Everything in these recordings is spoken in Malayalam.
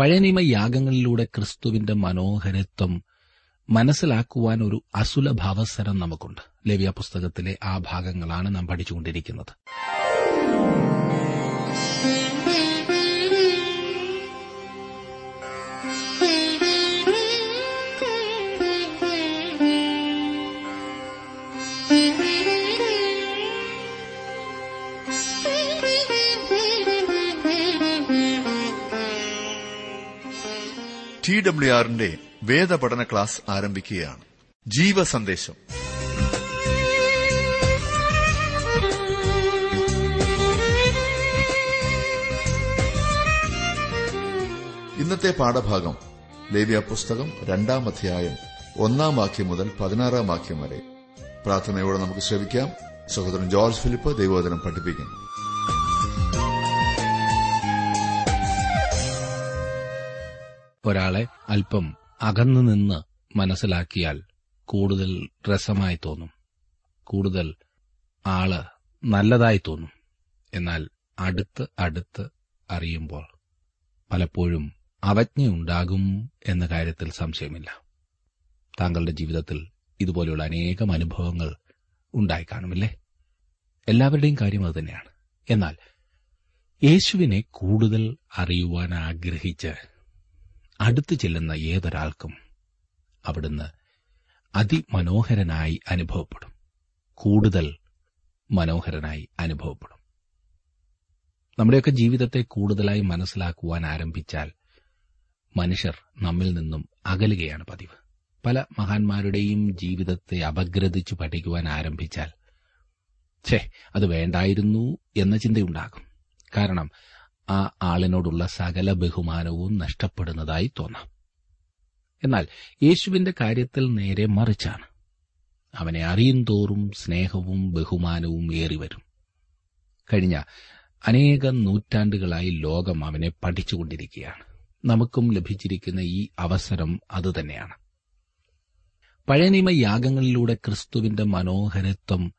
പഴയ നിയമ യാഗങ്ങളിലൂടെ ക്രിസ്തുവിന്റെ മനോഹരത്വം മനസ്സിലാക്കുവാൻ ഒരു അസുലഭാവസരം നമുക്കുണ്ട്. ലവ്യ പുസ്തകത്തിലെ ആ ഭാഗങ്ങളാണ് നാം പഠിച്ചുകൊണ്ടിരിക്കുന്നത്. ഡബ്ല്യു ആറിന്റെ വേദപഠന ക്ലാസ് ആരംഭിക്കുകയാണ്. ജീവസന്ദേശം. ഇന്നത്തെ പാഠഭാഗം ലേവ്യ പുസ്തകം രണ്ടാം അധ്യായം ഒന്നാം വാക്യം മുതൽ പതിനാറാം വാക്യം വരെ. പ്രാർത്ഥനയോടെ നമുക്ക് ശ്രമിക്കാം സഹോദരൻ ജോർജ് ഫിലിപ്പ് ദൈവോദനം പഠിപ്പിക്കുന്നു. ഒരാളെ അല്പം അകന്നു നിന്ന് മനസ്സിലാക്കിയാൽ കൂടുതൽ രസമായി തോന്നും. കൂടുതൽ ആൾ നല്ലതായി തോന്നും. എന്നാൽ അടുത്ത് അടുത്ത് അറിയുമ്പോൾ പലപ്പോഴും അവജ്ഞയുണ്ടാകും എന്ന കാര്യത്തിൽ സംശയമില്ല. താങ്കളുടെ ജീവിതത്തിൽ ഇതുപോലെയുള്ള അനേകം അനുഭവങ്ങൾ ഉണ്ടായി കാണുമില്ലേ? എല്ലാവരുടെയും കാര്യം അതുതന്നെയാണ് എന്നാൽ യേശുവിനെ കൂടുതൽ അറിയുവാൻ ആഗ്രഹിച്ച് അടുത്തു ചെല്ലുന്ന ഏതൊരാൾക്കും അവിടുന്ന് അതിമനോഹരനായി അനുഭവപ്പെടും. കൂടുതൽ മനോഹരനായി അനുഭവപ്പെടും. നമ്മുടെയൊക്കെ ജീവിതത്തെ കൂടുതലായി മനസ്സിലാക്കുവാൻ ആരംഭിച്ചാൽ മനുഷ്യർ നമ്മിൽ നിന്നും അകലുകയാണ് പതിവ്. പല മഹാന്മാരുടെയും ജീവിതത്തെ അപഗ്രഥിച്ചു പഠിക്കുവാൻ ആരംഭിച്ചാൽ ഛേ അത് വേണ്ടായിരുന്നു എന്ന ചിന്തയുണ്ടാകും. കാരണം ആ ആളിനോടുള്ള സകല ബഹുമാനവും നഷ്ടപ്പെടുന്നതായി തോന്നാം. എന്നാൽ യേശുവിന്റെ കാര്യത്തിൽ നേരെ മറിച്ചാണ്. അവനെ അറിയും തോറും സ്നേഹവും ബഹുമാനവും ഏറിവരും കഴിഞ്ഞ അനേകം നൂറ്റാണ്ടുകളായി ലോകം അവനെ പഠിച്ചുകൊണ്ടിരിക്കുകയാണ്. നമുക്കും ലഭിച്ചിരിക്കുന്ന ഈ അവസരം അതുതന്നെയാണ് പഴയ നിയമ യാഗങ്ങളിലൂടെ ക്രിസ്തുവിന്റെ മനോഹരത്വം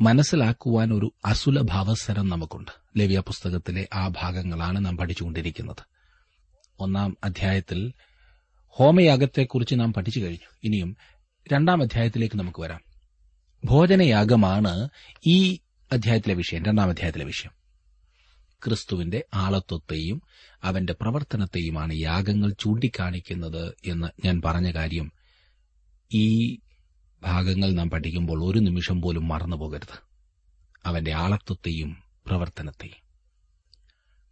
മനസ്സിലാക്കുവാൻ ഒരു അസുലഭാവസരം നമുക്കുണ്ട്. ലവ്യ പുസ്തകത്തിലെ ആ ഭാഗങ്ങളാണ് നാം പഠിച്ചുകൊണ്ടിരിക്കുന്നത്. ഒന്നാം അധ്യായത്തിൽ ഹോമയാഗത്തെക്കുറിച്ച് നാം പഠിച്ചു കഴിഞ്ഞു. ഇനിയും രണ്ടാം അധ്യായത്തിലേക്ക് നമുക്ക് വരാം. ഭോജനയാഗമാണ് ഈ അധ്യായത്തിലെ വിഷയം രണ്ടാം അധ്യായത്തിലെ വിഷയം. ക്രിസ്തുവിന്റെ ആളത്വത്തെയും അവന്റെ പ്രവർത്തനത്തെയുമാണ് യാഗങ്ങൾ ചൂണ്ടിക്കാണിക്കുന്നത് എന്ന് ഞാൻ പറഞ്ഞ കാര്യം ഈ ഭാഗങ്ങൾ നാം പഠിക്കുമ്പോൾ ഒരു നിമിഷം പോലും മറന്നുപോകരുത് അവന്റെ ആളത്വത്തെയും പ്രവർത്തനത്തെയും.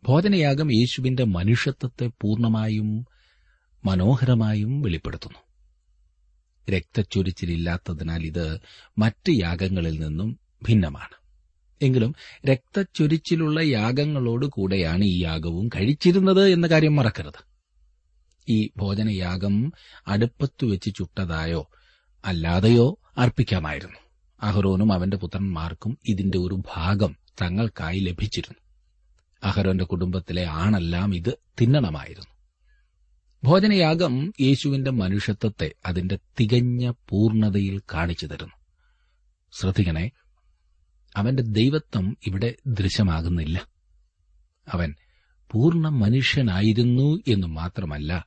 ഭോജനയാഗം യേശുവിന്റെ മനുഷ്യത്വത്തെ പൂർണമായും മനോഹരമായും വെളിപ്പെടുത്തുന്നു. രക്തച്ചൊരിച്ചിലില്ലാത്തതിനാൽ ഇത് മറ്റ് യാഗങ്ങളിൽ നിന്നും ഭിന്നമാണ്. എങ്കിലും രക്തച്ചൊരിച്ചിലുള്ള യാഗങ്ങളോട് കൂടെയാണ് ഈ യാഗവും കഴിച്ചിരുന്നത് എന്ന കാര്യം മറക്കരുത്. ഈ ഭോജനയാഗം അടുപ്പത്തു വെച്ച് ചുട്ടതായോ അല്ലാതെയോ അർപ്പിക്കാമായിരുന്നു. അഹരോനും അവന്റെ പുത്രന്മാർക്കും ഇതിന്റെ ഒരു ഭാഗം തങ്ങൾക്കായി ലഭിച്ചിരുന്നു. അഹരോന്റെ കുടുംബത്തിലെ ആണെല്ലാം ഇത് തിന്നണമായിരുന്നു. ഭോജനയാഗം യേശുവിന്റെ മനുഷ്യത്വത്തെ അതിന്റെ തികഞ്ഞ പൂർണതയിൽ കാണിച്ചു തരുന്നു. ശ്രദ്ധിക്കണേ അവന്റെ ദൈവത്വം ഇവിടെ ദൃശ്യമാകുന്നില്ല. അവൻ പൂർണ മനുഷ്യനായിരുന്നു എന്നു മാത്രമല്ല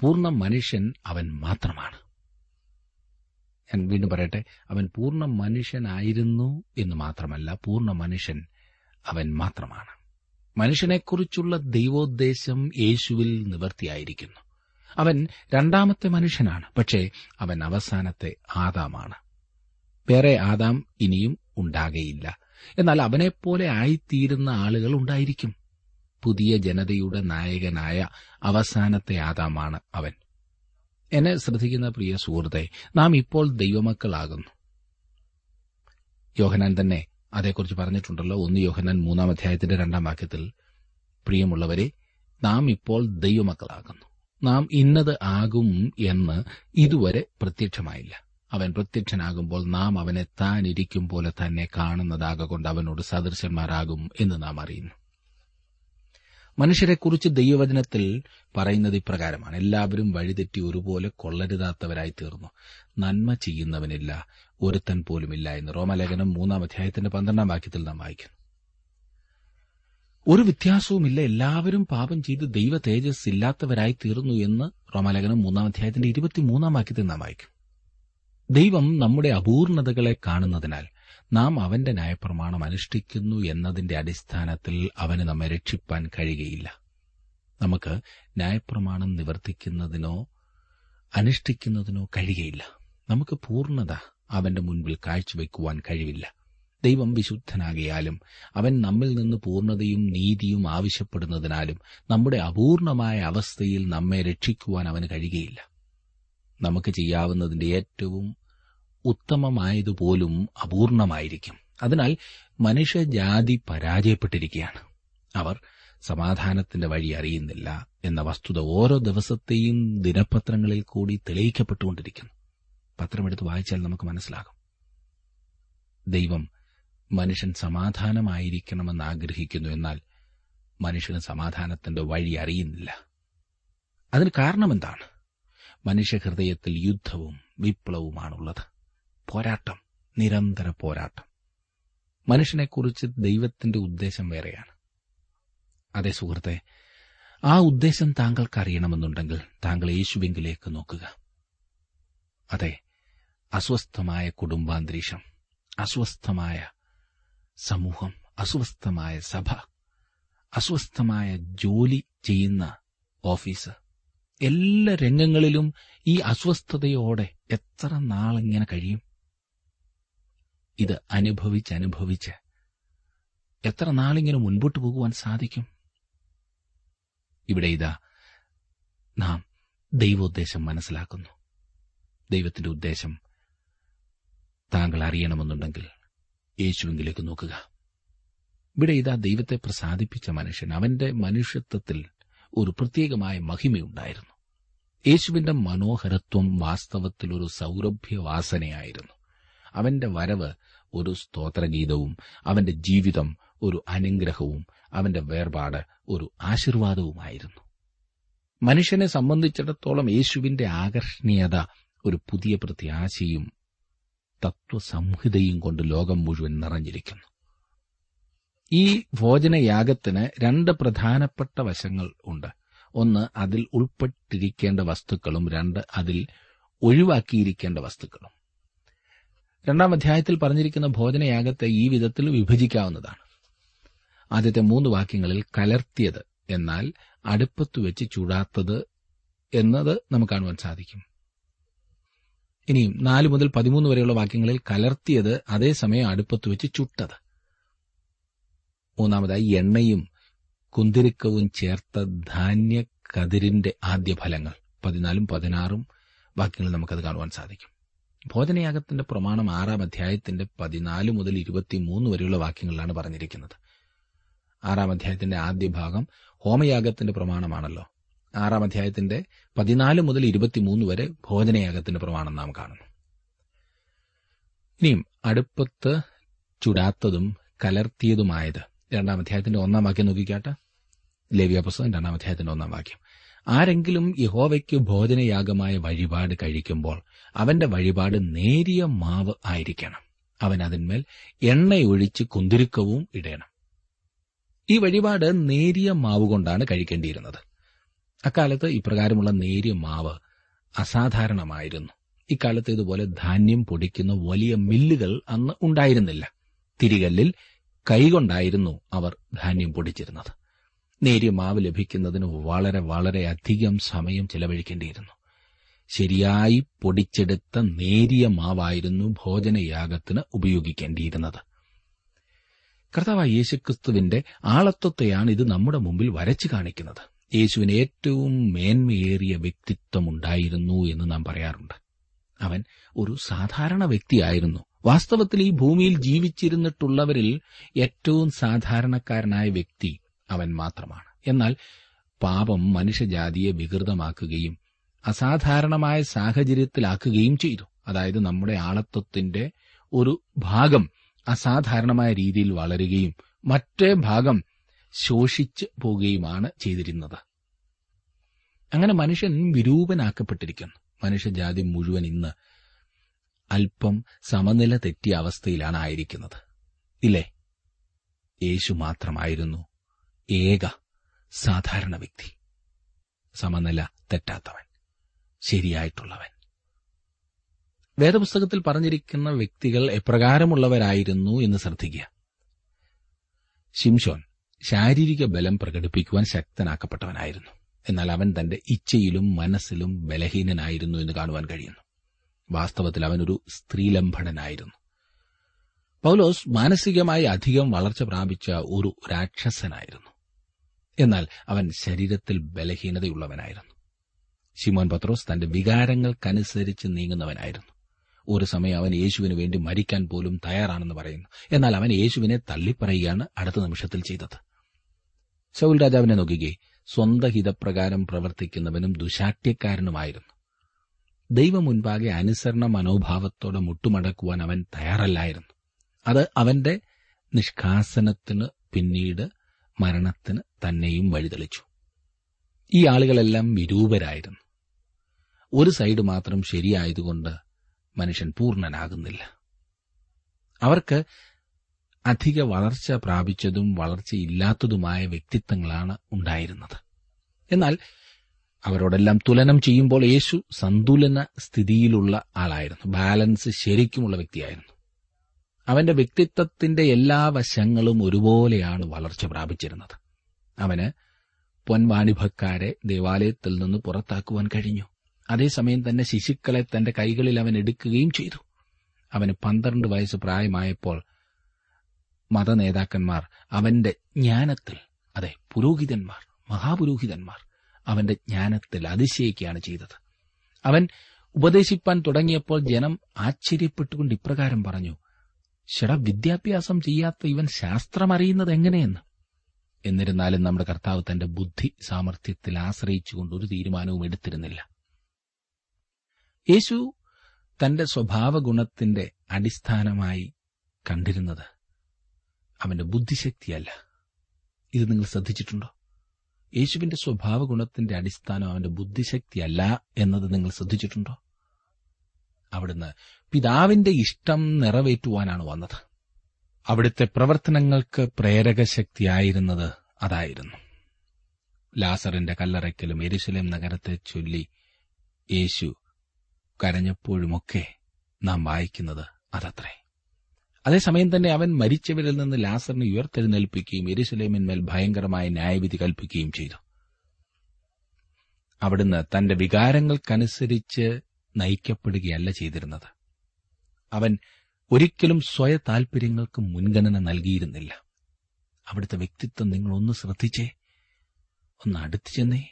പൂർണ മനുഷ്യൻ അവൻ മാത്രമാണ്. ഞാൻ വീണ്ടും പറയട്ടെ അവൻ പൂർണ മനുഷ്യനായിരുന്നു എന്ന് മാത്രമല്ല പൂർണ മനുഷ്യൻ അവൻ മാത്രമാണ്. മനുഷ്യനെക്കുറിച്ചുള്ള ദൈവോദ്ദേശം യേശുവിൽ നിവർത്തിയായിരിക്കുന്നു. അവൻ രണ്ടാമത്തെ മനുഷ്യനാണ് പക്ഷേ അവൻ അവസാനത്തെ ആദാമാണ്. വേറെ ആദാം ഇനിയും ഉണ്ടാകയില്ല. എന്നാൽ അവനെപ്പോലെ ആയിത്തീരുന്ന ആളുകൾ ഉണ്ടായിരിക്കും. പുതിയ ജനതയുടെ നായകനായ അവസാനത്തെ ആദാമാണ് അവൻ. എന്നെ ശ്രദ്ധിക്കുന്ന പ്രിയ സുഹൃത്തെ നാം ഇപ്പോൾ ദൈവമക്കളാകുന്നു. യോഹനാൻ തന്നെ അതേക്കുറിച്ച് പറഞ്ഞിട്ടുണ്ടല്ലോ. ഒന്ന് യോഹനാൻ മൂന്നാം അധ്യായത്തിന്റെ രണ്ടാം വാക്യത്തിൽ പ്രിയമുള്ളവരെ നാം ഇപ്പോൾ ദൈവമക്കളാകുന്നു. നാം ഇന്നത് ആകും എന്ന് ഇതുവരെ പ്രത്യക്ഷമായില്ല. അവൻ പ്രത്യക്ഷനാകുമ്പോൾ നാം അവനെ താനിരിക്കും പോലെ തന്നെ കാണുന്നതാകൊണ്ട് അവനോട് സദൃശന്മാരാകും എന്ന് നാം അറിയുന്നു. മനുഷ്യരെക്കുറിച്ച് ദൈവവചനത്തിൽ പറയുന്നത് ഇപ്രകാരമാണ്. എല്ലാവരും വഴിതെറ്റി ഒരുപോലെ കൊള്ളരുതാത്തവരായി തീർന്നു നന്മ ചെയ്യുന്നവനില്ല ഒരുത്തൻ പോലുമില്ല എന്ന് റോമലേഖനം മൂന്നാം അധ്യായത്തിന്റെ പന്ത്രണ്ടാം വാക്യത്തിൽ നാം വായിക്കുന്നു. ഒരു വ്യത്യാസവുമില്ല. എല്ലാവരും പാപം ചെയ്ത് ദൈവ തേജസ് ഇല്ലാത്തവരായി തീർന്നു എന്ന് റോമാലേഖനം മൂന്നാം അധ്യായത്തിന്റെ ഇരുപത്തിമൂന്നാം വാക്യത്തിൽ നാം വായിക്കും. ദൈവം നമ്മുടെ അപൂർണതകളെ കാണുന്നതിനാൽ നാം അവന്റെ ന്യായപ്രമാണം അനുഷ്ഠിക്കുന്നു എന്നതിന്റെ അടിസ്ഥാനത്തിൽ അവന് നമ്മെ രക്ഷിപ്പാൻ കഴിയുകയില്ല. നമുക്ക് ന്യായപ്രമാണം നിവർത്തിക്കുന്നതിനോ അനുഷ്ഠിക്കുന്നതിനോ കഴിയുകയില്ല. നമുക്ക് പൂർണത അവന്റെ മുൻപിൽ കാഴ്ചവെക്കുവാൻ കഴിവില്ല. ദൈവം വിശുദ്ധനാകിയാലും അവൻ നമ്മിൽ നിന്ന് പൂർണതയും നീതിയും ആവശ്യപ്പെടുന്നതിനാലും നമ്മുടെ അപൂർണമായ അവസ്ഥയിൽ നമ്മെ രക്ഷിക്കുവാൻ അവന് കഴിയുകയില്ല. നമുക്ക് ചെയ്യാവുന്നതിന്റെ ഏറ്റവും ഉത്തമമായതുപോലും അപൂർണമായിരിക്കും. അതിനാൽ മനുഷ്യജാതി പരാജയപ്പെട്ടിരിക്കുകയാണ്. അവർ സമാധാനത്തിന്റെ വഴി അറിയുന്നില്ല എന്ന വസ്തുത ഓരോ ദിവസത്തെയും ദിനപത്രങ്ങളിൽ കൂടി തെളിയിക്കപ്പെട്ടുകൊണ്ടിരിക്കുന്നു. പത്രമെടുത്ത് വായിച്ചാൽ നമുക്ക് മനസ്സിലാകും. ദൈവം മനുഷ്യൻ സമാധാനമായിരിക്കണമെന്ന് ആഗ്രഹിക്കുന്നു എന്നാൽ മനുഷ്യന് സമാധാനത്തിന്റെ വഴി അറിയുന്നില്ല. അതിന് കാരണമെന്താണ്? മനുഷ്യഹൃദയത്തിൽ യുദ്ധവും വിപ്ലവവുമാണുള്ളത്. പോരാട്ടം നിരന്തര പോരാട്ടം. മനുഷ്യനെക്കുറിച്ച് ദൈവത്തിന്റെ ഉദ്ദേശം വേറെയാണ്. അതേ സുഹൃത്തെ ആ ഉദ്ദേശം താങ്കൾക്ക് അറിയണമെന്നുണ്ടെങ്കിൽ താങ്കൾ യേശുവിങ്കിലേക്ക് നോക്കുക. അതെ അസ്വസ്ഥമായ കുടുംബാന്തരീക്ഷം അസ്വസ്ഥമായ സമൂഹം അസ്വസ്ഥമായ സഭ അസ്വസ്ഥമായ ജോലി ചെയ്യുന്ന ഓഫീസ് എല്ലാ രംഗങ്ങളിലും ഈ അസ്വസ്ഥതയോടെ എത്ര നാളിങ്ങനെ കഴിയും? ഇത് അനുഭവിച്ച് അനുഭവിച്ച് എത്ര നാളിങ്ങനെ മുൻപോട്ട് പോകുവാൻ സാധിക്കും? ഇവിടെ ഇതാ നാം ദൈവോദ്ദേശം മനസ്സിലാക്കുന്നു. ദൈവത്തിന്റെ ഉദ്ദേശം താങ്കൾ അറിയണമെന്നുണ്ടെങ്കിൽ യേശുവിങ്കിലേക്ക് നോക്കുക. ഇവിടെ ഇതാ ദൈവത്തെ പ്രസാദിപ്പിച്ച മനുഷ്യൻ. അവന്റെ മനുഷ്യത്വത്തിൽ ഒരു പ്രത്യേകമായ മഹിമയുണ്ടായിരുന്നു. യേശുവിന്റെ മനോഹരത്വം വാസ്തവത്തിൽ ഒരു സൗരഭ്യവാസനയായിരുന്നു. അവന്റെ വരവ് ഒരു സ്തോത്രഗീതവും അവന്റെ ജീവിതം ഒരു അനുഗ്രഹവും അവന്റെ വേർപാട് ഒരു ആശീർവാദവുമായിരുന്നു. മനുഷ്യനെ സംബന്ധിച്ചിടത്തോളം യേശുവിന്റെ ആകർഷണീയത ഒരു പുതിയ പ്രത്യാശയും തത്വസംഹിതയും കൊണ്ട് ലോകം മുഴുവൻ നിറഞ്ഞിരിക്കുന്നു. ഈ ഭോജനയാഗത്തിന് രണ്ട് പ്രധാനപ്പെട്ട വശങ്ങൾ ഉണ്ട്. ഒന്ന് അതിൽ ഉൾപ്പെട്ടിരിക്കേണ്ട വസ്തുക്കളും രണ്ട് അതിൽ ഒഴിവാക്കിയിരിക്കേണ്ട വസ്തുക്കളും. രണ്ടാം അധ്യായത്തിൽ പറഞ്ഞിരിക്കുന്ന ഭോജനയാഗത്തെ ഈ വിധത്തിൽ വിഭജിക്കാവുന്നതാണ്. ആദ്യത്തെ മൂന്ന് വാക്യങ്ങളിൽ കലർത്തിയത് എന്നാൽ അടുപ്പത്ത് വെച്ച് ചൂടാത്തത് എന്നത് നമുക്ക് കാണുവാൻ സാധിക്കും. ഇനിയും നാല് മുതൽ പതിമൂന്ന് വരെയുള്ള വാക്യങ്ങളിൽ കലർത്തിയത് അതേസമയം അടുപ്പത്ത് വെച്ച് ചുട്ടത്. മൂന്നാമതായി എണ്ണയും കുന്തിരിക്കവും ചേർത്ത ധാന്യ കതിരിന്റെ ആദ്യ ഫലങ്ങൾ പതിനാലും പതിനാറും വാക്യങ്ങൾ നമുക്കത് കാണുവാൻ സാധിക്കും. ഭോജനയാഗത്തിന്റെ പ്രമാണം ആറാം അധ്യായത്തിന്റെ പതിനാല് മുതൽ ഇരുപത്തിമൂന്ന് വരെയുള്ള വാക്യങ്ങളിലാണ് പറഞ്ഞിരിക്കുന്നത്. ആറാം അധ്യായത്തിന്റെ ആദ്യ ഭാഗം ഹോമയാഗത്തിന്റെ പ്രമാണമാണല്ലോ. ആറാം അധ്യായത്തിന്റെ പതിനാല് മുതൽ ഇരുപത്തിമൂന്ന് വരെ ഭോജനയാഗത്തിന്റെ പ്രമാണം നാം കാണുന്നു. ഇനിയും അടുപ്പത്ത് ചുടാത്തതും കലർത്തിയതുമായത് രണ്ടാം അധ്യായത്തിന്റെ ഒന്നാം വാക്യം നോക്കിക്കാട്ടെ. ലേവിയ പുസ്തകം രണ്ടാം അധ്യായത്തിന്റെ ഒന്നാം വാക്യം. ആരെങ്കിലും യഹോവയ്ക്ക് ഭോജനയാഗമായ വഴിപാട് കഴിക്കുമ്പോൾ അവന്റെ വഴിപാട് നേരിയ മാവ് ആയിരിക്കണം. അവൻ അതിന്മേൽ എണ്ണയൊഴിച്ച് കുന്തിരുക്കവും ഇടേണം. ഈ വഴിപാട് നേരിയ മാവ് കൊണ്ടാണ് കഴിക്കേണ്ടിയിരുന്നത്. അക്കാലത്ത് ഇപ്രകാരമുള്ള നേരിയ മാവ് അസാധാരണമായിരുന്നു. ഇക്കാലത്ത് ഇതുപോലെ ധാന്യം പൊടിക്കുന്ന വലിയ മില്ലുകൾ അന്ന് ഉണ്ടായിരുന്നില്ല. തിരികല്ലിൽ കൈകൊണ്ടായിരുന്നു അവർ ധാന്യം പൊടിച്ചിരുന്നത്. നേരിയ മാവ് ലഭിക്കുന്നതിന് വളരെ വളരെ അധികം സമയം ചെലവഴിക്കേണ്ടിയിരുന്നു. ശരിയായി പൊടിച്ചെടുത്ത നേരിയ മാവായിരുന്നു ഭോജനയാഗത്തിന് ഉപയോഗിക്കേണ്ടിയിരുന്നത്. കർത്താവായ യേശുക്രിസ്തുവിന്റെ ആളത്വത്തെയാണ് ഇത് നമ്മുടെ മുമ്പിൽ വരച്ചു കാണിക്കുന്നത്. യേശുവിന് ഏറ്റവും മേന്മയേറിയ വ്യക്തിത്വം ഉണ്ടായിരുന്നു എന്ന് നാം പറയാറുണ്ട്. അവൻ ഒരു സാധാരണ വ്യക്തിയായിരുന്നു. വാസ്തവത്തിൽ ഈ ഭൂമിയിൽ ജീവിച്ചിരുന്നിട്ടുള്ളവരിൽ ഏറ്റവും സാധാരണക്കാരനായ വ്യക്തി അവൻ മാത്രമാണ്. എന്നാൽ പാപം മനുഷ്യജാതിയെ വികൃതമാക്കുകയും അസാധാരണമായ സാഹചര്യത്തിലാക്കുകയും ചെയ്തു. അതായത് നമ്മുടെ ആളത്വത്തിന്റെ ഒരു ഭാഗം അസാധാരണമായ രീതിയിൽ വളരുകയും മറ്റേ ഭാഗം ശോഷിച്ചു പോവുകയുമാണ് ചെയ്തിരുന്നത്. അങ്ങനെ മനുഷ്യൻ വിരൂപനാക്കപ്പെട്ടിരിക്കുന്നു. മനുഷ്യജാതി മുഴുവൻ ഇന്ന് അല്പം സമനില തെറ്റിയ അവസ്ഥയിലാണ് ആയിരിക്കുന്നത്. ഇല്ലേ? യേശു മാത്രമായിരുന്നു. ഏക സാധാരണ വ്യക്തി. സമനില തെറ്റാത്തവൻ ശരിയായിട്ടുള്ളവൻ. വേദപുസ്തകത്തിൽ പറഞ്ഞിരിക്കുന്ന വ്യക്തികൾ എപ്രകാരമുള്ളവരായിരുന്നു എന്ന് ശ്രദ്ധിക്കുക. ശിംഷോൻ ശാരീരിക ബലം പ്രകടിപ്പിക്കുവാൻ ശക്തനാക്കപ്പെട്ടവനായിരുന്നു. എന്നാൽ അവൻ തന്റെ ഇച്ഛയിലും മനസ്സിലും ബലഹീനനായിരുന്നു എന്ന് കാണുവാൻ കഴിയുന്നു. വാസ്തവത്തിൽ അവനൊരു സ്ത്രീലംഭടനായിരുന്നു പൗലോസ് മാനസികമായി അധികം വളർച്ച പ്രാപിച്ച ഒരു രാക്ഷസനായിരുന്നു. എന്നാൽ അവൻ ശരീരത്തിൽ ബലഹീനതയുള്ളവനായിരുന്നു. ശിമോൻ പത്രോസ് തന്റെ വികാരങ്ങൾക്കനുസരിച്ച് നീങ്ങുന്നവനായിരുന്നു. ഒരു സമയം അവൻ യേശുവിന് വേണ്ടി മരിക്കാൻ പോലും തയ്യാറാണെന്ന് പറയുന്നു. എന്നാൽ അവൻ യേശുവിനെ തള്ളിപ്പറയുകയാണ് അടുത്ത നിമിഷത്തിൽ ചെയ്തത്. ശൗൽ രാജാവിനെ നോക്കുകയെ സ്വന്തഹിതപ്രകാരം പ്രവർത്തിക്കുന്നവനും ദുശാഠ്യക്കാരനുമായിരുന്നു. ദൈവം മുൻപാകെ അനുസരണ മനോഭാവത്തോടെ മുട്ടുമടക്കുവാൻ അവൻ തയ്യാറല്ലായിരുന്നു. അത് അവന്റെ നിഷ്കാസനത്തിന് പിന്നീട് മരണത്തിന് തന്നെയും വഴിതെളിച്ചു. ഈ ആളുകളെല്ലാം വിരൂപരായിരുന്നു ഒരു സൈഡ് മാത്രം ശരിയായതുകൊണ്ട് മനുഷ്യൻ പൂർണനാകുന്നില്ല. അവർക്ക് അധിക വളർച്ച പ്രാപിച്ചതും വളർച്ചയില്ലാത്തതുമായ വ്യക്തിത്വങ്ങളാണ് ഉണ്ടായിരുന്നത്. എന്നാൽ അവരോടെല്ലാം തുലനം ചെയ്യുമ്പോൾ യേശു സന്തുലന സ്ഥിതിയിലുള്ള ആളായിരുന്നു. ബാലൻസ് ശരിക്കുമുള്ള വ്യക്തിയായിരുന്നു. അവന്റെ വ്യക്തിത്വത്തിന്റെ എല്ലാ വശങ്ങളും ഒരുപോലെയാണ് വളർച്ച പ്രാപിച്ചിരുന്നത്. അവന് പൊൻവാണിഭക്കാരെ ദേവാലയത്തിൽ നിന്ന് പുറത്താക്കുവാൻ കഴിഞ്ഞു. അതേസമയം തന്നെ ശിശുക്കളെ തന്റെ കൈകളിൽ അവൻ എടുക്കുകയും ചെയ്തു. അവന് പന്ത്രണ്ട് വയസ്സ് പ്രായമായപ്പോൾ മതനേതാക്കന്മാർ അവന്റെ ജ്ഞാനത്തിൽ അതെ പുരോഹിതന്മാർ മഹാപുരോഹിതന്മാർ അവന്റെ ജ്ഞാനത്തിൽ അതിശയിക്കുകയാണ് ചെയ്തത്. അവൻ ഉപദേശിപ്പാൻ തുടങ്ങിയപ്പോൾ ജനം ആശ്ചര്യപ്പെട്ടുകൊണ്ട് ഇപ്രകാരം പറഞ്ഞു ഷട വിദ്യാഭ്യാസം ചെയ്യാത്ത ഇവൻ ശാസ്ത്രം അറിയുന്നത് എങ്ങനെയെന്ന്? എന്നിരുന്നാലും നമ്മുടെ കർത്താവ് തന്റെ ബുദ്ധി സാമർഥ്യത്തിൽ ആശ്രയിച്ചുകൊണ്ട് ഒരു തീരുമാനവും എടുത്തിരുന്നില്ല. യേശു തന്റെ സ്വഭാവഗുണത്തിന്റെ അടിസ്ഥാനമായി കണ്ടിരുന്നത് അവന്റെ ബുദ്ധിശക്തിയല്ല. ഇത് നിങ്ങൾ ശ്രദ്ധിച്ചിട്ടുണ്ടോ? യേശുവിന്റെ സ്വഭാവഗുണത്തിന്റെ അടിസ്ഥാനം അവന്റെ ബുദ്ധിശക്തിയല്ല എന്നത് നിങ്ങൾ ശ്രദ്ധിച്ചിട്ടുണ്ടോ? അവിടുന്ന് പിതാവിന്റെ ഇഷ്ടം നിറവേറ്റുവാനാണ് വന്നത്. അവിടുത്തെ പ്രവർത്തനങ്ങൾക്ക് പ്രേരക ശക്തിയായിരുന്നത് അതായിരുന്നു. ലാസറിന്റെ കല്ലറയ്ക്കലും എരുസലേം നഗരത്തെ ചൊല്ലി യേശു കരഞ്ഞപ്പോഴുമൊക്കെ നാം വായിക്കുന്നത് അതത്രേ. അതേസമയം തന്നെ അവൻ മരിച്ചവരിൽ നിന്ന് ലാസറിനെ ഉയർത്തെഴുന്നേൽപ്പിക്കുകയും എരുസലേമിന്മേൽ ഭയങ്കരമായ ന്യായവിധി കൽപ്പിക്കുകയും ചെയ്തു. അവിടുന്ന് തന്റെ വികാരങ്ങൾക്കനുസരിച്ച് നയിക്കപ്പെടുകയല്ല ചെയ്തിരുന്നത്. അവൻ ഒരിക്കലും സ്വയ താൽപര്യങ്ങൾക്ക് മുൻഗണന നൽകിയിരുന്നില്ല. അവിടുത്തെ വ്യക്തിത്വം നിങ്ങളൊന്ന് ശ്രദ്ധിച്ചേ. ഒന്ന് അടുത്തു ചെന്നേ.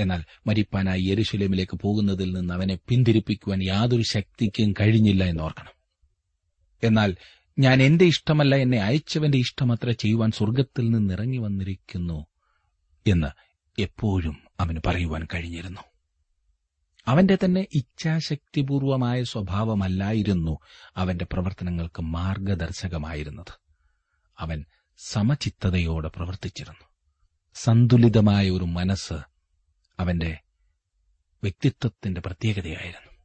എന്നാൽ മരിപ്പാനായി യെരുശലേമിലേക്ക് പോകുന്നതിൽ നിന്ന് അവനെ പിന്തിരിപ്പിക്കുവാൻ യാതൊരു ശക്തിക്കും കഴിഞ്ഞില്ല എന്നോർക്കണം. എന്നാൽ ഞാൻ എന്റെ ഇഷ്ടമല്ല എന്നെ അയച്ചവന്റെ ഇഷ്ടമത്ര ചെയ്യുവാൻ സ്വർഗത്തിൽ നിന്ന് ഇറങ്ങി വന്നിരിക്കുന്നു എന്ന് എപ്പോഴും അവന് പറയുവാൻ കഴിഞ്ഞിരുന്നു. അവന്റെ തന്നെ ഇച്ഛാശക്തിപൂർവമായ സ്വഭാവമല്ലായിരുന്നു അവന്റെ പ്രവർത്തനങ്ങൾക്ക് മാർഗദർശകമായിരുന്നത്. അവൻ സമചിത്തതയോടെ പ്രവർത്തിച്ചിരുന്നു. സന്തുലിതമായ ഒരു മനസ്സ് അവന്റെ വ്യക്തിത്വത്തിന്റെ പ്രത്യേകതയായിരുന്നു.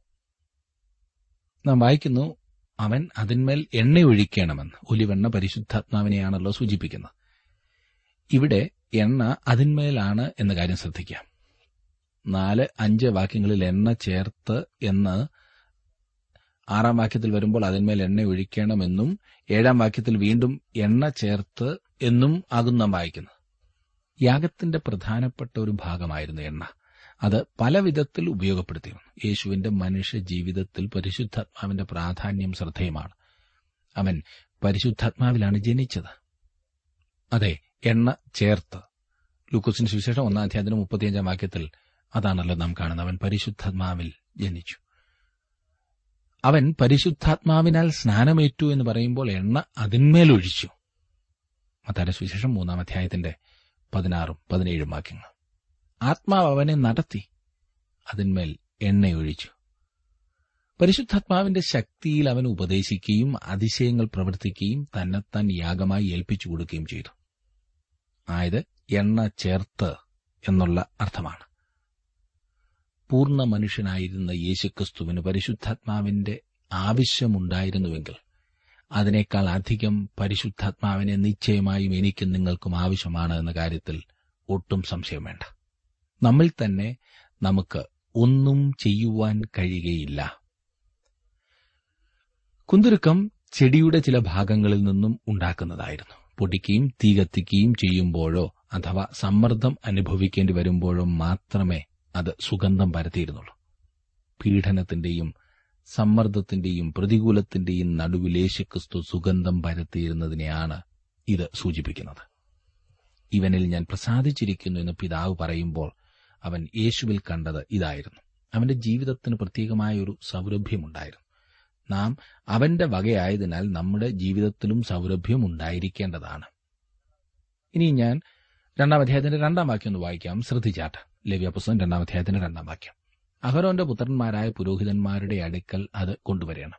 നാം വായിക്കുന്നു അവൻ അതിന്മേൽ എണ്ണയൊഴിക്കണമെന്ന് ഒലിവെണ്ണ പരിശുദ്ധാത്മാവിനെയാണല്ലോ സൂചിപ്പിക്കുന്നത്. ഇവിടെ എണ്ണ അതിന്മേലാണ് എന്ന കാര്യം ശ്രദ്ധിക്കാം. നാല് അഞ്ച് വാക്യങ്ങളിൽ എണ്ണ ചേർത്ത് എന്ന് ആറാം വാക്യത്തിൽ വരുമ്പോൾ അതിന്മേൽ എണ്ണ ഒഴിക്കണമെന്നും ഏഴാം വാക്യത്തിൽ വീണ്ടും എണ്ണ ചേർത്ത് എന്നും ആകും നാം വായിക്കുന്നത് യാഗത്തിന്റെ പ്രധാനപ്പെട്ട ഒരു ഭാഗമായിരുന്നു എണ്ണ. അത് പല വിധത്തിൽ ഉപയോഗപ്പെടുത്തിയിരുന്നു. യേശുവിന്റെ മനുഷ്യ ജീവിതത്തിൽ പരിശുദ്ധാത്മാവിന്റെ പ്രാധാന്യം ശ്രദ്ധേയമാണ്. അവൻ പരിശുദ്ധാത്മാവിലാണ് ജനിച്ചത്. അതെ എണ്ണ ചേർത്ത്. ലൂക്കോസിന് സുവിശേഷം ഒന്നാം അധ്യായത്തിന് മുപ്പത്തിയഞ്ചാം വാക്യത്തിൽ അതാണല്ലോ നാം കാണുന്നത്. അവൻ പരിശുദ്ധാത്മാവിൽ ജനിച്ചു. അവൻ പരിശുദ്ധാത്മാവിനാൽ സ്നാനമേറ്റു എന്ന് പറയുമ്പോൾ എണ്ണ അതിന്മേലൊഴിച്ചു സുശേഷം സുവിശേഷം മൂന്നാം അധ്യായത്തിന്റെ പതിനാറും പതിനേഴും വാക്യങ്ങൾ. ആത്മാവ് അവനെ നടത്തി. അതിന്മേൽ എണ്ണയൊഴിച്ചു. പരിശുദ്ധാത്മാവിന്റെ ശക്തിയിൽ അവൻ ഉപദേശിക്കുകയും അതിശയങ്ങൾ പ്രവർത്തിക്കുകയും തന്നെത്താൻ യാഗമായി ഏൽപ്പിച്ചു കൊടുക്കുകയും ചെയ്തു. ആയത് എണ്ണ ചേർത്ത് എന്നുള്ള അർത്ഥമാണ്. പൂർണ മനുഷ്യനായിരുന്ന യേശുക്രിസ്തുവിന് പരിശുദ്ധാത്മാവിന്റെ ആവശ്യമുണ്ടായിരുന്നുവെങ്കിൽ അതിനേക്കാൾ അധികം പരിശുദ്ധാത്മാവിനെ നിശ്ചയമായും എനിക്കും നിങ്ങൾക്കും ആവശ്യമാണ് എന്ന കാര്യത്തിൽ ഒട്ടും സംശയം വേണ്ട. നമ്മിൽ തന്നെ നമുക്ക് ഒന്നും ചെയ്യുവാൻ കഴിയുകയില്ല. കുന്തുരുക്കം ചെടിയുടെ ചില ഭാഗങ്ങളിൽ നിന്നും ഉണ്ടാക്കുന്നതായിരുന്നു. പൊടിക്കുകയും തീ കത്തിക്കുകയും ചെയ്യുമ്പോഴോ അഥവാ സമ്മർദ്ദം അനുഭവിക്കേണ്ടി വരുമ്പോഴോ മാത്രമേ അത് സുഗന്ധം പരത്തിയിരുന്നുള്ളൂ. പീഡനത്തിന്റെയും സമ്മർദ്ദത്തിന്റെയും പ്രതികൂലത്തിന്റെയും നടുവിൽ യേശുക്രിസ്തു സുഗന്ധം പരത്തിയിരുന്നതിനെയാണ് ഇത് സൂചിപ്പിക്കുന്നത്. ഇവനിൽ ഞാൻ പ്രസാദിച്ചിരിക്കുന്നു എന്ന് പിതാവ് പറയുമ്പോൾ അവൻ യേശുവിൽ കണ്ടത് ഇതായിരുന്നു. അവന്റെ ജീവിതത്തിന് പ്രത്യേകമായ ഒരു സൗരഭ്യമുണ്ടായിരുന്നു. നാം അവന്റെ വകയായതിനാൽ നമ്മുടെ ജീവിതത്തിലും സൗരഭ്യം ഉണ്ടായിരിക്കേണ്ടതാണ്. ഇനി ഞാൻ രണ്ടാം അധ്യായത്തിന്റെ രണ്ടാം വാക്യം ഒന്ന് വായിക്കാം. ശ്രദ്ധിച്ചാട്ട്. ലവ്യ പുസ്തകം രണ്ടാം അധ്യായത്തിന്റെ രണ്ടാം വാക്യം. അഹരോന്റെ പുത്രന്മാരായ പുരോഹിതന്മാരുടെ അടുക്കൽ അത് കൊണ്ടുവരണം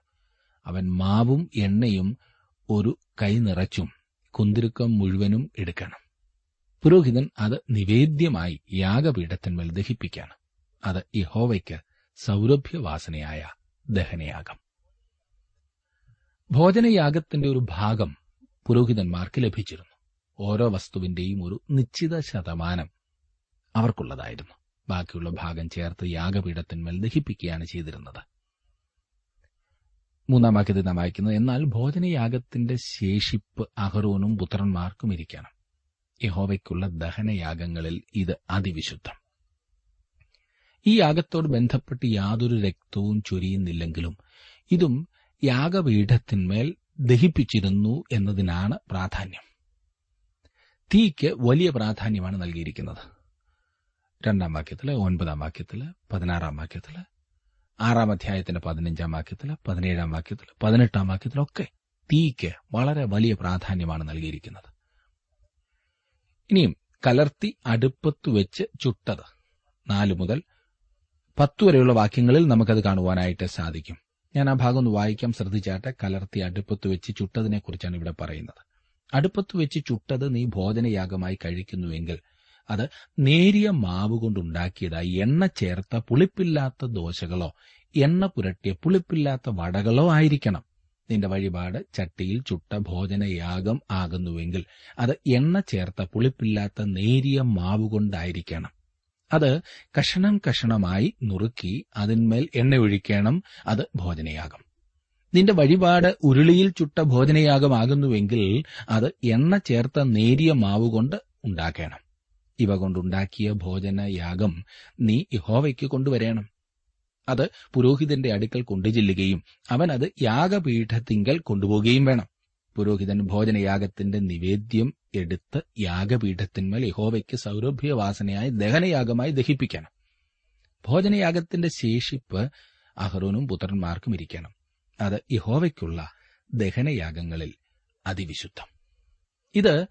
അവൻ മാവും എണ്ണയും ഒരു കൈ നിറച്ചും കുന്തിരുക്കം മുഴുവനും എടുക്കണം. പുരോഹിതൻ അത് നിവേദ്യമായി യാഗപീഠത്തിന്മേൽ ദഹിപ്പിക്കണം അത് യഹോവയ്ക്ക് സൗരഭ്യവാസനയായ ദഹനയാഗം. ഭോജനയാഗത്തിന്റെ ഒരു ഭാഗം പുരോഹിതന്മാർക്ക് ലഭിച്ചിരുന്നു. ഓരോ വസ്തുവിന്റെയും ഒരു നിശ്ചിത ശതമാനം അവർക്കുള്ളതായിരുന്നു. ബാക്കിയുള്ള ഭാഗം ചേർത്ത് യാഗപീഠത്തിന്മേൽ ദഹിപ്പിക്കുകയാണ് ചെയ്തിരുന്നത്. മൂന്നാം വാക്യത്തിൽ നാം വായിക്കുന്നത് എന്നാൽ ഭോജനയാഗത്തിന്റെ ശേഷിപ്പ് അഹറോനും പുത്രന്മാർക്കും ഇരിക്കണം. യഹോവയ്ക്കുള്ള ദഹനയാഗങ്ങളിൽ ഇത് അതിവിശുദ്ധം. ഈ യാഗത്തോട് ബന്ധപ്പെട്ട് യാതൊരു രക്തവും ചൊരിയുന്നില്ലെങ്കിലും ഇതും യാഗപീഠത്തിന്മേൽ ദഹിപ്പിച്ചിരുന്നു എന്നതിനാണ് പ്രാധാന്യം. തീക്ക് വലിയ പ്രാധാന്യമാണ് നൽകിയിരിക്കുന്നത്. രണ്ടാം വാക്യത്തിൽ ഒൻപതാം വാക്യത്തിൽ പതിനാറാം വാക്യത്തിൽ ആറാം അധ്യായത്തിന്റെ പതിനഞ്ചാം വാക്യത്തിൽ പതിനേഴാം വാക്യത്തിൽ പതിനെട്ടാം വാക്യത്തിലൊക്കെ തീക്ക് വളരെ വലിയ പ്രാധാന്യമാണ് നൽകിയിരിക്കുന്നത്. ഇനിയും കലർത്തി അടുപ്പത്ത് വെച്ച് ചുട്ടത് നാല് മുതൽ പത്തു വരെയുള്ള വാക്യങ്ങളിൽ നമുക്കത് കാണുവാനായിട്ട് സാധിക്കും. ഞാൻ ആ ഭാഗം ഒന്ന് വായിക്കാം ശ്രദ്ധിച്ചാട്ടെ. കലർത്തി അടുപ്പത്ത് വെച്ച് ചുട്ടതിനെക്കുറിച്ചാണ് ഇവിടെ പറയുന്നത്. അടുപ്പത്ത് വെച്ച് ചുട്ടത് നീ ഭോജനയാഗമായി കഴിക്കുന്നുവെങ്കിൽ അത് നേരിയ മാവ് കൊണ്ടുണ്ടാക്കിയതായി എണ്ണ ചേർത്ത പുളിപ്പില്ലാത്ത ദോശകളോ എണ്ണ പുരട്ടിയ പുളിപ്പില്ലാത്ത വടകളോ ആയിരിക്കണം. നിന്റെ വഴിപാട് ചട്ടിയിൽ ചുട്ട ഭോജനയാഗം ആകുന്നുവെങ്കിൽ അത് എണ്ണ ചേർത്ത പുളിപ്പില്ലാത്ത നേരിയ മാവ് കൊണ്ടായിരിക്കണം. അത് കഷണം കഷണമായി നുറുക്കി അതിന്മേൽ എണ്ണ ഒഴിക്കണം. അത് ഭോജനയാഗം. നിന്റെ വഴിപാട് ഉരുളിയിൽ ചുട്ട ഭോജനയാഗമാകുന്നുവെങ്കിൽ അത് എണ്ണ ചേർത്ത നേരിയ മാവ് കൊണ്ട് ഉണ്ടാക്കണം. ഇവ കൊണ്ടുണ്ടാക്കിയ ഭോജനയാഗം നീ യഹോവയ്ക്ക് കൊണ്ടുവരേണം. അത് പുരോഹിതന്റെ അടുക്കൽ കൊണ്ടുചെല്ലുകയും അവൻ അത് യാഗപീഠത്തിങ്കൽ കൊണ്ടുപോവുകയും വേണം. പുരോഹിതൻ ഭോജനയാഗത്തിന്റെ നിവേദ്യം എടുത്ത് യാഗപീഠത്തിന്മേൽ യഹോവയ്ക്ക് സൗരഭ്യവാസനയായി ദഹനയാഗമായി ദഹിപ്പിക്കണം. ഭോജനയാഗത്തിന്റെ ശേഷിപ്പ് അഹ്റോനും പുത്രന്മാർക്കും ഇരിക്കണം. അത് യഹോവയ്ക്കുള്ള ദഹനയാഗങ്ങളിൽ അതിവിശുദ്ധം. ഇത്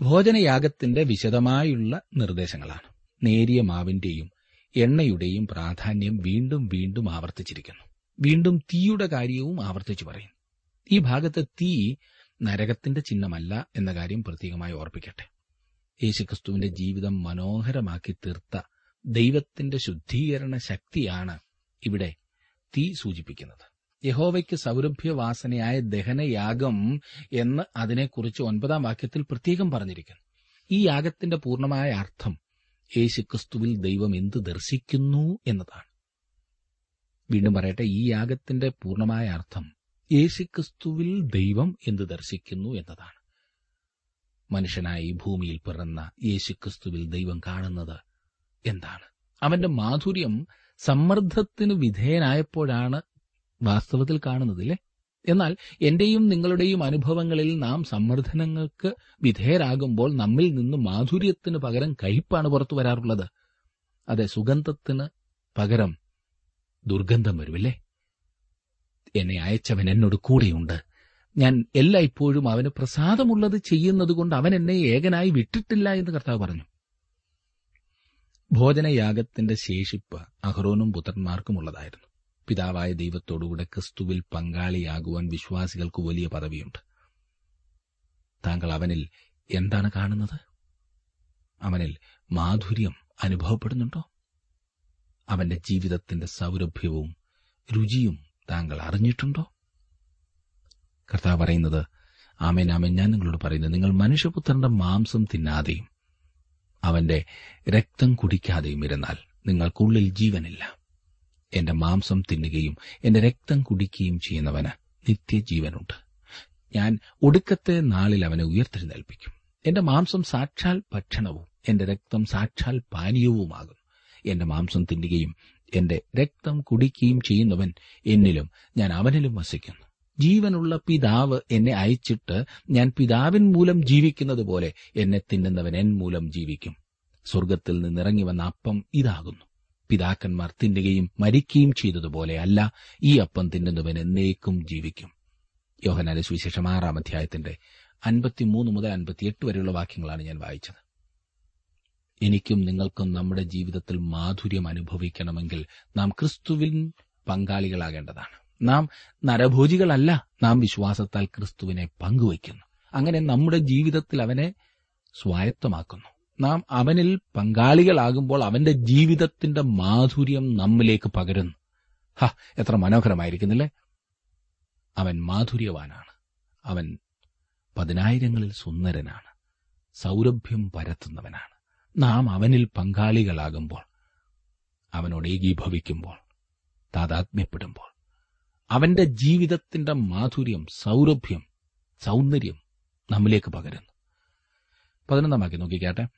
ഭോജനയാഗത്തിന്റെ വിശദമായുള്ള നിർദ്ദേശങ്ങളാണ്. നേരിയ മാവിന്റെയും എണ്ണയുടെയും പ്രാധാന്യം വീണ്ടും വീണ്ടും ആവർത്തിച്ചിരിക്കുന്നു. വീണ്ടും തീയുടെ കാര്യവും ആവർത്തിച്ചു പറയുന്നു ഈ ഭാഗത്ത് തീ നരകത്തിന്റെ ചിഹ്നമല്ല എന്ന കാര്യം പ്രത്യേകമായി ഓർപ്പിക്കട്ടെ. യേശുക്രിസ്തുവിന്റെ ജീവിതം മനോഹരമാക്കി തീർത്ത ദൈവത്തിന്റെ ശുദ്ധീകരണ ശക്തിയാണ് ഇവിടെ തീ സൂചിപ്പിക്കുന്നത്. യഹോവയ്ക്ക് സൗരഭ്യവാസനയായ ദഹനയാഗം എന്ന് അതിനെക്കുറിച്ച് ഒൻപതാം വാക്യത്തിൽ പ്രത്യേകം പറഞ്ഞിരിക്കുന്നു. ഈ യാഗത്തിന്റെ പൂർണമായ അർത്ഥം യേശുക്രിസ്തുവിൽ ദൈവം എന്ത് ദർശിക്കുന്നു എന്നതാണ്. വീണ്ടും പറയട്ടെ ഈ യാഗത്തിന്റെ പൂർണമായ അർത്ഥം യേശുക്രിസ്തുവിൽ ദൈവം എന്ത് ദർശിക്കുന്നു എന്നതാണ്. മനുഷ്യനായി ഭൂമിയിൽ പിറന്ന യേശുക്രിസ്തുവിൽ ദൈവം കാണുന്നത് എന്താണ്? അവന്റെ മാധുര്യം സമ്മർദ്ദത്തിന് വിധേയനായപ്പോഴാണ് വാസ്തവത്തിൽ കാണുന്നതില്ലേ എന്നാൽ എന്റെയും നിങ്ങളുടെയും അനുഭവങ്ങളിൽ നാം സമ്മർദ്ദനങ്ങൾക്ക് വിധേയരാകുമ്പോൾ നമ്മിൽ നിന്ന് മാധുര്യത്തിന് പകരം കയ്പാണ് പുറത്തു വരാറുള്ളത്. അതെ സുഗന്ധത്തിന് പകരം ദുർഗന്ധം വരുമല്ലേ? എന്നെ അയച്ചവൻ എന്നോട് കൂടെയുണ്ട്. ഞാൻ എല്ലായ്പ്പോഴും അവന് പ്രസാദമുള്ളത് ചെയ്യുന്നതുകൊണ്ട് അവൻ എന്നെ ഏകനായി വിട്ടിട്ടില്ല എന്ന് കർത്താവ് പറഞ്ഞു. ഭോജനയാഗത്തിന്റെ ശേഷിപ്പ് അഹ്റോനും പുത്രന്മാർക്കുമുള്ളതായിരുന്നു. പിതാവായ ദൈവത്തോടുകൂടെ ക്രിസ്തുവിൽ പങ്കാളിയാകുവാൻ വിശ്വാസികൾക്ക് വലിയ പദവിയുണ്ട്. താങ്കൾ അവനിൽ എന്താണ് കാണുന്നത്? അവനിൽ മാധുര്യം അനുഭവപ്പെടുന്നുണ്ടോ? അവന്റെ ജീവിതത്തിന്റെ സൗരഭ്യവും രുചിയും താങ്കൾ അറിഞ്ഞിട്ടുണ്ടോ? കർത്താവ് പറയുന്നത് ആമേൻ ആമേൻ ഞാൻ നിങ്ങളോട് പറയുന്നത് നിങ്ങൾ മനുഷ്യപുത്രന്റെ മാംസം തിന്നാതെയും അവന്റെ രക്തം കുടിക്കാതെയും ഇരുന്നാൽ നിങ്ങൾക്കുള്ളിൽ ജീവനില്ല. എന്റെ മാംസം തിന്നുകയും എന്റെ രക്തം കുടിക്കുകയും ചെയ്യുന്നവന് നിത്യജീവനുണ്ട്. ഞാൻ ഒടുക്കത്തെ നാളിൽ അവനെ ഉയർത്തെഴുന്നേൽപ്പിക്കും. എന്റെ മാംസം സാക്ഷാൽ ഭക്ഷണവും എന്റെ രക്തം സാക്ഷാൽ പാനീയവുമാകും എന്റെ മാംസം തിന്നുകയും എന്റെ രക്തം കുടിക്കുകയും ചെയ്യുന്നവൻ എന്നിലും ഞാൻ അവനിലും വസിക്കുന്നു. ജീവനുള്ള പിതാവ് എന്നെ അയച്ചിട്ട് ഞാൻ പിതാവിൻ മൂലം ജീവിക്കുന്നത് പോലെ എന്നെ തിന്നുന്നവൻ എൻ മൂലം ജീവിക്കും. സ്വർഗത്തിൽ നിന്നിറങ്ങി വന്ന അപ്പം ഇതാകുന്നു. പിതാക്കന്മാർ തിന്നുകയും മരിക്കുകയും ചെയ്തതുപോലെ അല്ല ഈ അപ്പം തിന്നുന്നവൻ എന്നേക്കും ജീവിക്കും. യോഹനാലെ സുവിശേഷം ആറാം അധ്യായത്തിന്റെ അൻപത്തിമൂന്ന് മുതൽ അൻപത്തിയെട്ട് വരെയുള്ള വാക്യങ്ങളാണ് ഞാൻ വായിച്ചത്. എനിക്കും നിങ്ങൾക്കും നമ്മുടെ ജീവിതത്തിൽ മാധുര്യം അനുഭവിക്കണമെങ്കിൽ നാം ക്രിസ്തുവിൻ പങ്കാളികളാകേണ്ടതാണ്. നാം നരഭോജികളല്ല നാം വിശ്വാസത്താൽ ക്രിസ്തുവിനെ പങ്കുവയ്ക്കുന്നു. അങ്ങനെ നമ്മുടെ ജീവിതത്തിൽ അവനെ സ്വായത്തമാക്കുന്നു. നാം അവനിൽ പങ്കാളികളാകുമ്പോൾ അവന്റെ ജീവിതത്തിന്റെ മാധുര്യം നമ്മിലേക്ക് പകരുന്നു. ഹ എത്ര മനോഹരമായിരിക്കുന്നില്ലേ? അവൻ മാധുര്യവാനാണ്. അവൻ പതിനായിരങ്ങളിൽ സുന്ദരനാണ്. സൗരഭ്യം പരത്തുന്നവനാണ്. നാം അവനിൽ പങ്കാളികളാകുമ്പോൾ അവനോട് ഏകീഭവിക്കുമ്പോൾ താതാത്മ്യപ്പെടുമ്പോൾ അവന്റെ ജീവിതത്തിന്റെ മാധുര്യം സൗരഭ്യം സൗന്ദര്യം നമ്മിലേക്ക് പകരുന്നു. പതിനൊന്നാമാക്കി നോക്കിക്കാട്ടെ.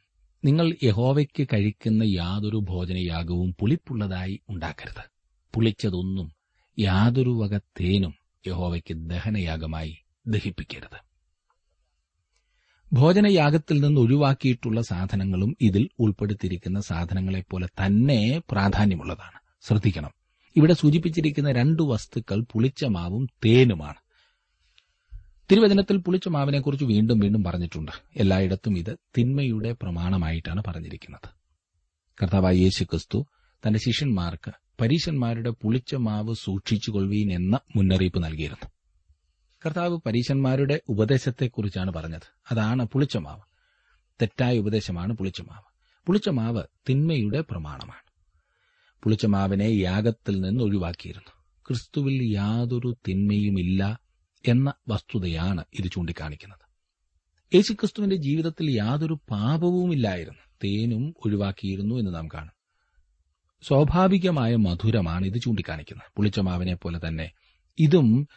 നിങ്ങൾ യഹോവയ്ക്ക് കഴിക്കുന്ന യാതൊരു ഭോജനയാഗവും പുളിപ്പുള്ളതായി ഉണ്ടാക്കരുത്. പുളിച്ചതൊന്നും യാതൊരു വക തേനും യഹോവയ്ക്ക് ദഹനയാഗമായി ദഹിപ്പിക്കരുത്. ഭോജനയാഗത്തിൽ നിന്ന് ഒഴിവാക്കിയിട്ടുള്ള സാധനങ്ങളും ഇതിൽ ഉൾപ്പെടുത്തിയിരിക്കുന്ന സാധനങ്ങളെപ്പോലെ തന്നെ പ്രാധാന്യമുള്ളതാണ്. ശ്രദ്ധിക്കണം. ഇവിടെ സൂചിപ്പിച്ചിരിക്കുന്ന രണ്ടു വസ്തുക്കൾ പുളിച്ച മാവും തേനുമാണ്. തിരുവചനത്തിൽ പുളിച്ച മാവിനെക്കുറിച്ച് വീണ്ടും വീണ്ടും പറഞ്ഞിട്ടുണ്ട്. എല്ലായിടത്തും ഇത് തിന്മയുടെ പ്രമാണമായിട്ടാണ് പറഞ്ഞിരിക്കുന്നത്. കർത്താവായ യേശു ക്രിസ്തു തന്റെ ശിഷ്യന്മാർക്ക് പരീശന്മാരുടെ പുളിച്ച മാവ് സൂക്ഷിച്ചുകൊള്ളുവീൻ എന്ന മുന്നറിയിപ്പ് നൽകിയിരുന്നു. കർത്താവ് പരീശന്മാരുടെ ഉപദേശത്തെക്കുറിച്ചാണ് പറഞ്ഞത്. അതാണ് പുളിച്ച മാവ്. തെറ്റായ ഉപദേശമാണ് പുളിച്ച മാവ്. പുളിച്ച മാവ് തിന്മയുടെ പ്രമാണമാണ്. പുളിച്ച മാവിനെ യാഗത്തിൽ നിന്ന് ഒഴിവാക്കിയിരുന്നു. ക്രിസ്തുവിൽ യാതൊരു തിന്മയുമില്ല എന്ന വസ്തുതയാണ് ഇത് ചൂണ്ടിക്കാണിക്കുന്നത്. യേശുക്രിസ്തുവിന്റെ ജീവിതത്തിൽ യാതൊരു പാപവുമില്ലായിരുന്നു. തേനും ഒഴിവാക്കിയിരുന്നു എന്ന് നാം കാണും. സ്വാഭാവികമായ മധുരമാണ് ഇത് ചൂണ്ടിക്കാണിക്കുന്നത്. പുളിച്ചമാവിനെ പോലെ തന്നെ ഇതും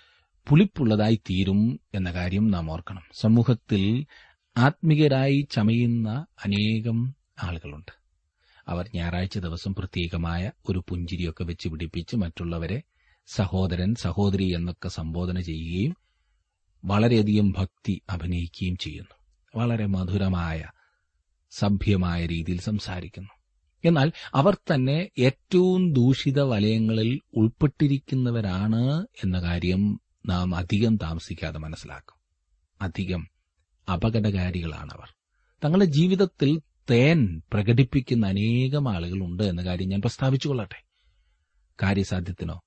പുളിപ്പുള്ളതായി തീരും എന്ന കാര്യം നാം ഓർക്കണം. സമൂഹത്തിൽ ആത്മീയരായി ചമയുന്ന അനേകം ആളുകളുണ്ട്. അവർ ഞായറാഴ്ച ദിവസം പ്രത്യേകമായ ഒരു പുഞ്ചിരിയൊക്കെ വെച്ച് പിടിപ്പിച്ച് മറ്റുള്ളവരെ സഹോദരൻ സഹോദരി എന്നൊക്കെ സംബോധന ചെയ്യുകയും വളരെയധികം ഭക്തി അഭിനയിക്കുകയും ചെയ്യുന്നു. വളരെ മധുരമായ സഭ്യമായ രീതിയിൽ സംസാരിക്കുന്നു. എന്നാൽ അവർ തന്നെ ഏറ്റവും ദൂഷിത വലയങ്ങളിൽ ഉൾപ്പെട്ടിരിക്കുന്നവരാണ് എന്ന കാര്യം നാം അധികം താമസിക്കാതെ മനസ്സിലാക്കും. അധികം അപകടകാരികളാണവർ. തങ്ങളുടെ ജീവിതത്തിൽ തേൻ പ്രകടിപ്പിക്കുന്ന അനേകം ആളുകളുണ്ട് എന്ന കാര്യം ഞാൻ പ്രസ്താവിച്ചു കൊള്ളട്ടെ കാര്യസാധ്യത്തിനോ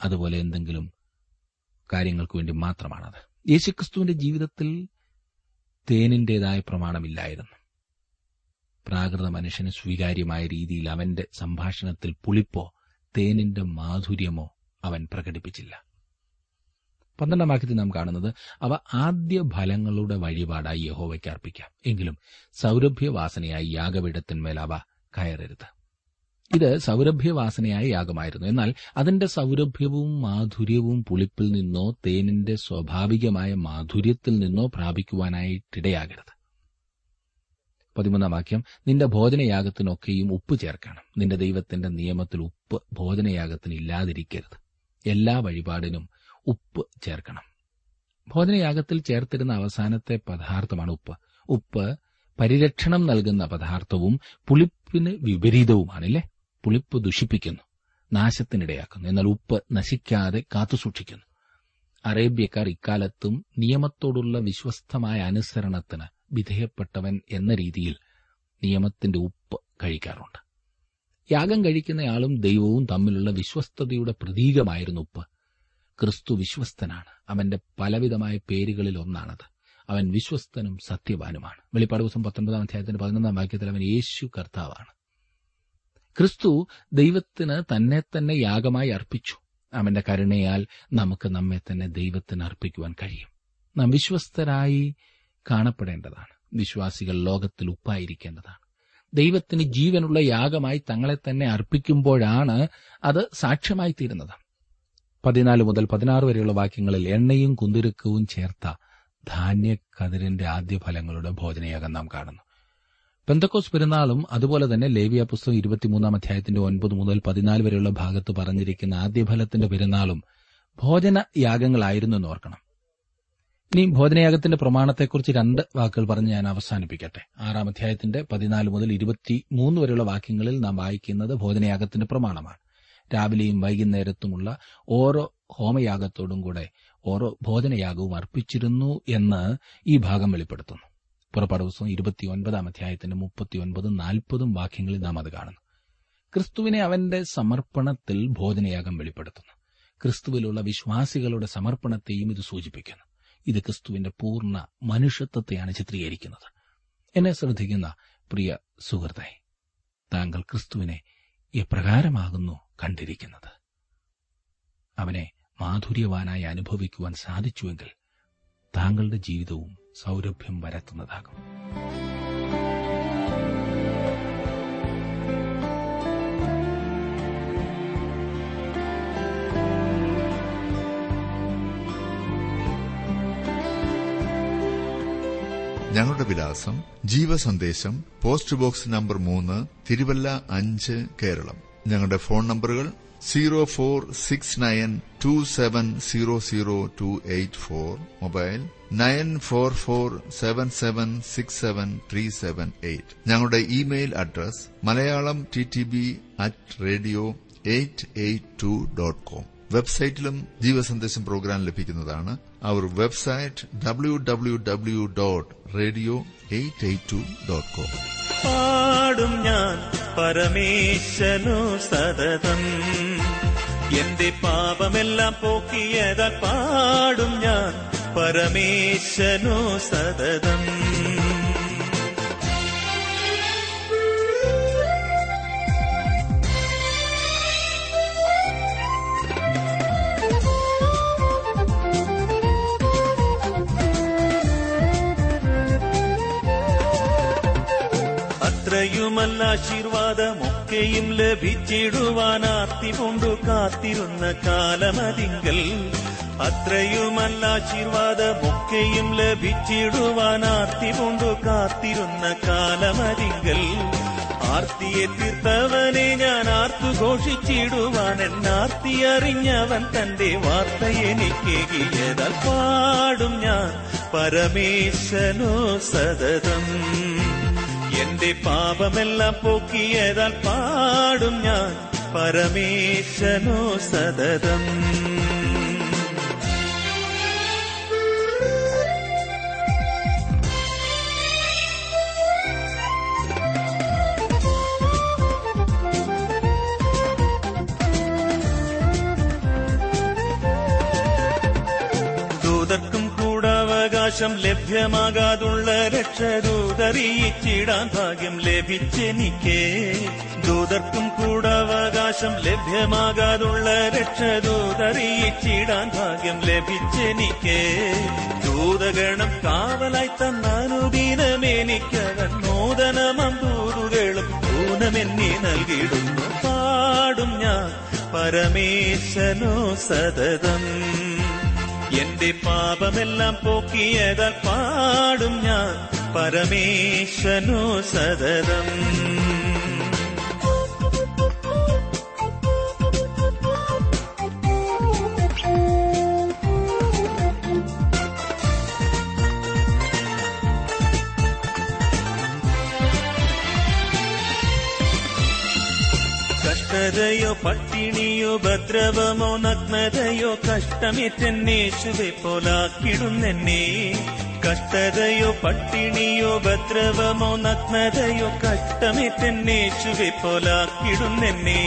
അതുപോലെ എന്തെങ്കിലും കാര്യങ്ങൾക്ക് വേണ്ടി മാത്രമാണത്. യേശുക്രിസ്തുവിന്റെ ജീവിതത്തിൽ തേനിന്റേതായ പ്രമാണമില്ലായിരുന്നു. പ്രാകൃത മനുഷ്യന് സ്വീകാര്യമായ രീതിയിൽ അവന്റെ സംഭാഷണത്തിൽ പുളിപ്പോ തേനിന്റെ മാധുര്യമോ അവൻ പ്രകടിപ്പിച്ചില്ല. പന്ത്രണ്ടാം വാക്യത്തിൽ നാം കാണുന്നത് അവ ആദ്യ ഫലങ്ങളുടെ വഴിപാടായി യഹോവയ്ക്ക് അർപ്പിക്കാം. എങ്കിലും സൗരഭ്യവാസനയായി യാഗപീഠത്തിന്മേൽ അവ കയറരുത്. ഇത് സൗരഭ്യവാസനയായ യാഗമായിരുന്നു എന്നാൽ അതിന്റെ സൗരഭ്യവും മാധുര്യവും പുളിപ്പിൽ നിന്നോ തേനിന്റെ സ്വാഭാവികമായ മാധുര്യത്തിൽ നിന്നോ പ്രാപിക്കുവാനായിട്ടിടയാകരുത്. പതിമൂന്നാം വാക്യം നിന്റെ ഭോജനയാഗത്തിനൊക്കെയും ഉപ്പ് ചേർക്കണം. നിന്റെ ദൈവത്തിന്റെ നിയമത്തിൽ ഉപ്പ് ഭോജനയാഗത്തിന് ഇല്ലാതിരിക്കരുത് എല്ലാ വഴിപാടിനും ഉപ്പ് ചേർക്കണം. ഭോജനയാഗത്തിൽ ചേർത്തിരുന്ന അവസാനത്തെ പദാർത്ഥമാണ് ഉപ്പ്. ഉപ്പ് പരിരക്ഷണം നൽകുന്ന പദാർത്ഥവും പുളിപ്പിന് വിപരീതവുമാണല്ലേ? പുളിപ്പ് ദുഷിപ്പിക്കുന്നു നാശത്തിനിടയാക്കുന്നു. എന്നാൽ ഉപ്പ് നശിക്കാതെ കാത്തുസൂക്ഷിക്കുന്നു അറേബ്യക്കാർ ഇക്കാലത്തും നിയമത്തോടുള്ള വിശ്വസ്തമായ അനുസരണത്തിന് വിധേയപ്പെട്ടവൻ എന്ന രീതിയിൽ നിയമത്തിന്റെ ഉപ്പ് കഴിക്കാറുണ്ട്. യാഗം കഴിക്കുന്നയാളും ദൈവവും തമ്മിലുള്ള വിശ്വസ്തതയുടെ പ്രതീകമായിരുന്നു ഉപ്പ്. ക്രിസ്തു വിശ്വസ്തനാണ്. അവന്റെ പലവിധമായ പേരുകളിൽ ഒന്നാണത്. അവൻ വിശ്വസ്തനും സത്യവാനുമാണ്. വെളിപ്പാട് ദിവസം പത്തൊൻപതാം അധ്യായത്തിന്റെ പതിനൊന്നാം വാക്യത്തിൽ അവൻ യേശു കർത്താവാണ്. ക്രിസ്തു ദൈവത്തിന് തന്നെ തന്നെ യാഗമായി അർപ്പിച്ചു. അവന്റെ കരുണയാൽ നമുക്ക് നമ്മെ തന്നെ ദൈവത്തിന് അർപ്പിക്കുവാൻ കഴിയും. നാം വിശ്വസ്തരായി കാണപ്പെടേണ്ടതാണ്. വിശ്വാസികൾ ലോകത്തിൽ ഉപ്പായിരിക്കേണ്ടതാണ്. ദൈവത്തിന് ജീവനുള്ള യാഗമായി തങ്ങളെ തന്നെ അർപ്പിക്കുമ്പോഴാണ് അത് സാക്ഷ്യമായി തീരുന്നത് പതിനാല് മുതൽ പതിനാറ് വരെയുള്ള വാക്യങ്ങളിൽ എണ്ണയും കുന്തിരുക്കവും ചേർത്ത ധാന്യക്കതിരിന്റെ ആദ്യ ഫലങ്ങളുടെ ഭോജനയാകം നാം കാണുന്നു. പെന്തക്കോസ് പെരുന്നാളും അതുപോലെ തന്നെ ലേവിയ പുസ്തകം ഇരുപത്തിമൂന്നാം അധ്യായത്തിന്റെ ഒൻപത് മുതൽ പതിനാല് വരെയുള്ള ഭാഗത്ത് പറഞ്ഞിരിക്കുന്ന ആദ്യഫലത്തിന്റെ പെരുന്നാളും ഭോജന യാഗങ്ങളായിരുന്നു എന്ന് ഓർക്കണം. ഇനി ഭോജനയാഗത്തിന്റെ പ്രമാണത്തെക്കുറിച്ച് രണ്ട് വാക്കുകൾ പറഞ്ഞ് ഞാൻ അവസാനിപ്പിക്കട്ടെ. ആറാം അധ്യായത്തിന്റെ പതിനാല് മുതൽ ഇരുപത്തിമൂന്ന് വരെയുള്ള വാക്യങ്ങളിൽ നാം വായിക്കുന്നത് ഭോജനയാഗത്തിന്റെ പ്രമാണമാണ്. രാവിലെയും വൈകുന്നേരത്തുമുള്ള ഓരോ ഹോമയാഗത്തോടും കൂടെ ഓരോ ഭോജനയാഗവും അർപ്പിച്ചിരുന്നു എന്ന് ഈ ഭാഗം വെളിപ്പെടുത്തുന്നു. പുറപ്പാട് പുസ്തകം ഇരുപത്തിയൊൻപതാം അധ്യായത്തിന്റെ മുപ്പത്തി ഒൻപതും നാൽപ്പതും വാക്യങ്ങളിൽ നാം അത് കാണുന്നു. ക്രിസ്തുവിനെ അവന്റെ സമർപ്പണത്തിൽ ഭോജനയാഗം വെളിപ്പെടുത്തുന്നു. ക്രിസ്തുവിലുള്ള വിശ്വാസികളുടെ സമർപ്പണത്തെയും ഇത് സൂചിപ്പിക്കുന്നു. ഇത് ക്രിസ്തുവിന്റെ പൂർണ മനുഷ്യത്വത്തെയാണ് ചിത്രീകരിക്കുന്നത്. എന്നെ ശ്രദ്ധിക്കുന്ന പ്രിയ സുഹൃത്തെ താങ്കൾ ക്രിസ്തുവിനെ എപ്രകാരമാകുന്നു കണ്ടിരിക്കുന്നത്? അവനെ മാധുര്യവാനായി അനുഭവിക്കുവാൻ സാധിച്ചുവെങ്കിൽ താങ്കളുടെ ജീവിതവും സൗരഭ്യം വരത്തുന്നതാകും. ഞങ്ങളുടെ വിലാസം ജീവസന്ദേശം പോസ്റ്റ് ബോക്സ് നമ്പർ മൂന്ന് തിരുവല്ല അഞ്ച് കേരളം. ഞങ്ങളുടെ ഫോൺ നമ്പറുകൾ zero four six nine two seven zero zero two eight four mobile nine four four seven seven six seven three seven eight. ഞങ്ങളുടെ email address Malayalam T T B at radio eight eight two dot com. വെബ്സൈറ്റിലും ജീവസന്ദേശം പ്രോഗ്രാം ലഭിക്കുന്നതാണ്. അവർ website W W W dot radio eight eight two dot com. പാടും ഞാൻ പരമേശനു സതതം എന്റെ പാപമെല്ലാം പോക്കിയതാൽ പാടും ഞാൻ പരമേശനു സതതം ആശീർവാദമൊക്കെയും ലഭിച്ചിടുവാൻ ആർത്തി കൊണ്ടു കാത്തിരുന്ന കാലമതിങ്കൽ. അത്രയുമല്ല ആശീർവാദമൊക്കെയും ലഭിച്ചിടുവാൻ ആർത്തി കൊണ്ടു കാത്തിരുന്ന കാലമതിങ്കൽ. ആർത്തിയെ തീർത്തവനെ ഞാൻ ആർത്തു ഘോഷിച്ചിടുവാൻ എന്നാർത്തി അറിഞ്ഞവൻ തന്റെ വാർത്ത എനിക്ക് ഗീയതാൽ പാടും ഞാൻ. പരമേശനോ സതതം. എന്റെ പാപമെല്ലാം പോക്കിയതാൽ പാടും ഞാൻ. പരമേശനോ സതതം. കൂടാവകാശം ലഭ്യമാകാതുള്ള രക്ഷദൂതറിയിച്ചിടാൻ ഭാഗ്യം ലഭിച്ചെനിക്കേ. ദൂതർക്കും കൂടാവകാശം ലഭ്യമാകാതുള്ള രക്ഷദൂതറിയിച്ചിടാൻ ഭാഗ്യം ലഭിച്ചെനിക്കേ. ദൂതഗണം കാവലായി തന്നാനുദീനമെനിക്കവൻ നൂതനമം ദൂതുകളും ഊനമെന്നെ നൽകിയിടുന്നു. പാടും ഞാൻ പരമേശനോ സതതം. എന്റെ പാപമെല്ലാം പോക്കിയതാൽ പാടും ഞാൻ. പരമേശ്വനോ സതതം കഷ്ടതയോ പട്ടിണിയോ ഭദ്രവമോ നഗ്നതയോ കഷ്ടമേറ്റന്നേശുവെ പോലാക്കിടുന്നെന്നെ. കഷ്ടതയോ പട്ടിണിയോ ഭദ്രവമോ നഗ്നതയോ കഷ്ടമേറ്റന്നേശുവെ പോലാക്കിടുന്നെന്നെ.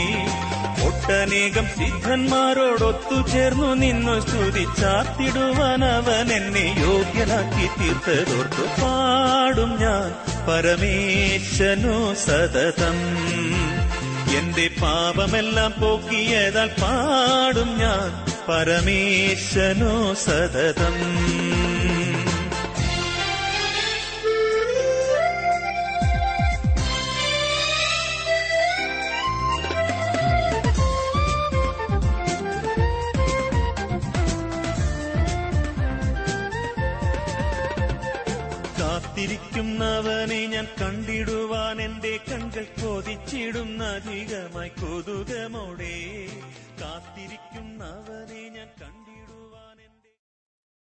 ഒട്ടനേകം സിദ്ധന്മാരോടൊത്തു ചേർന്നു നിന്നു സ്തുതിച്ചാത്തിടുവാൻ അവൻ എന്നെ യോഗ്യനാക്കി തീർത്തതോർത്തു പാടും ഞാൻ പരമേശ്വനു സതതം. എന്റെ പാപമെല്ലാം പോക്കിയതാൽ പാടും ഞാൻ. പരമേശനോ സതതം. കാത്തിരിക്കുന്നവനെ ഞാൻ കണ്ടിടുവാൻ എന്റെ കൺകൾ കൊതിച്ചിടുന്ന അധികമായി കൊതുകമോടെ കാത്തിരിക്കുന്നവനെ ഞാൻ കണ്ടി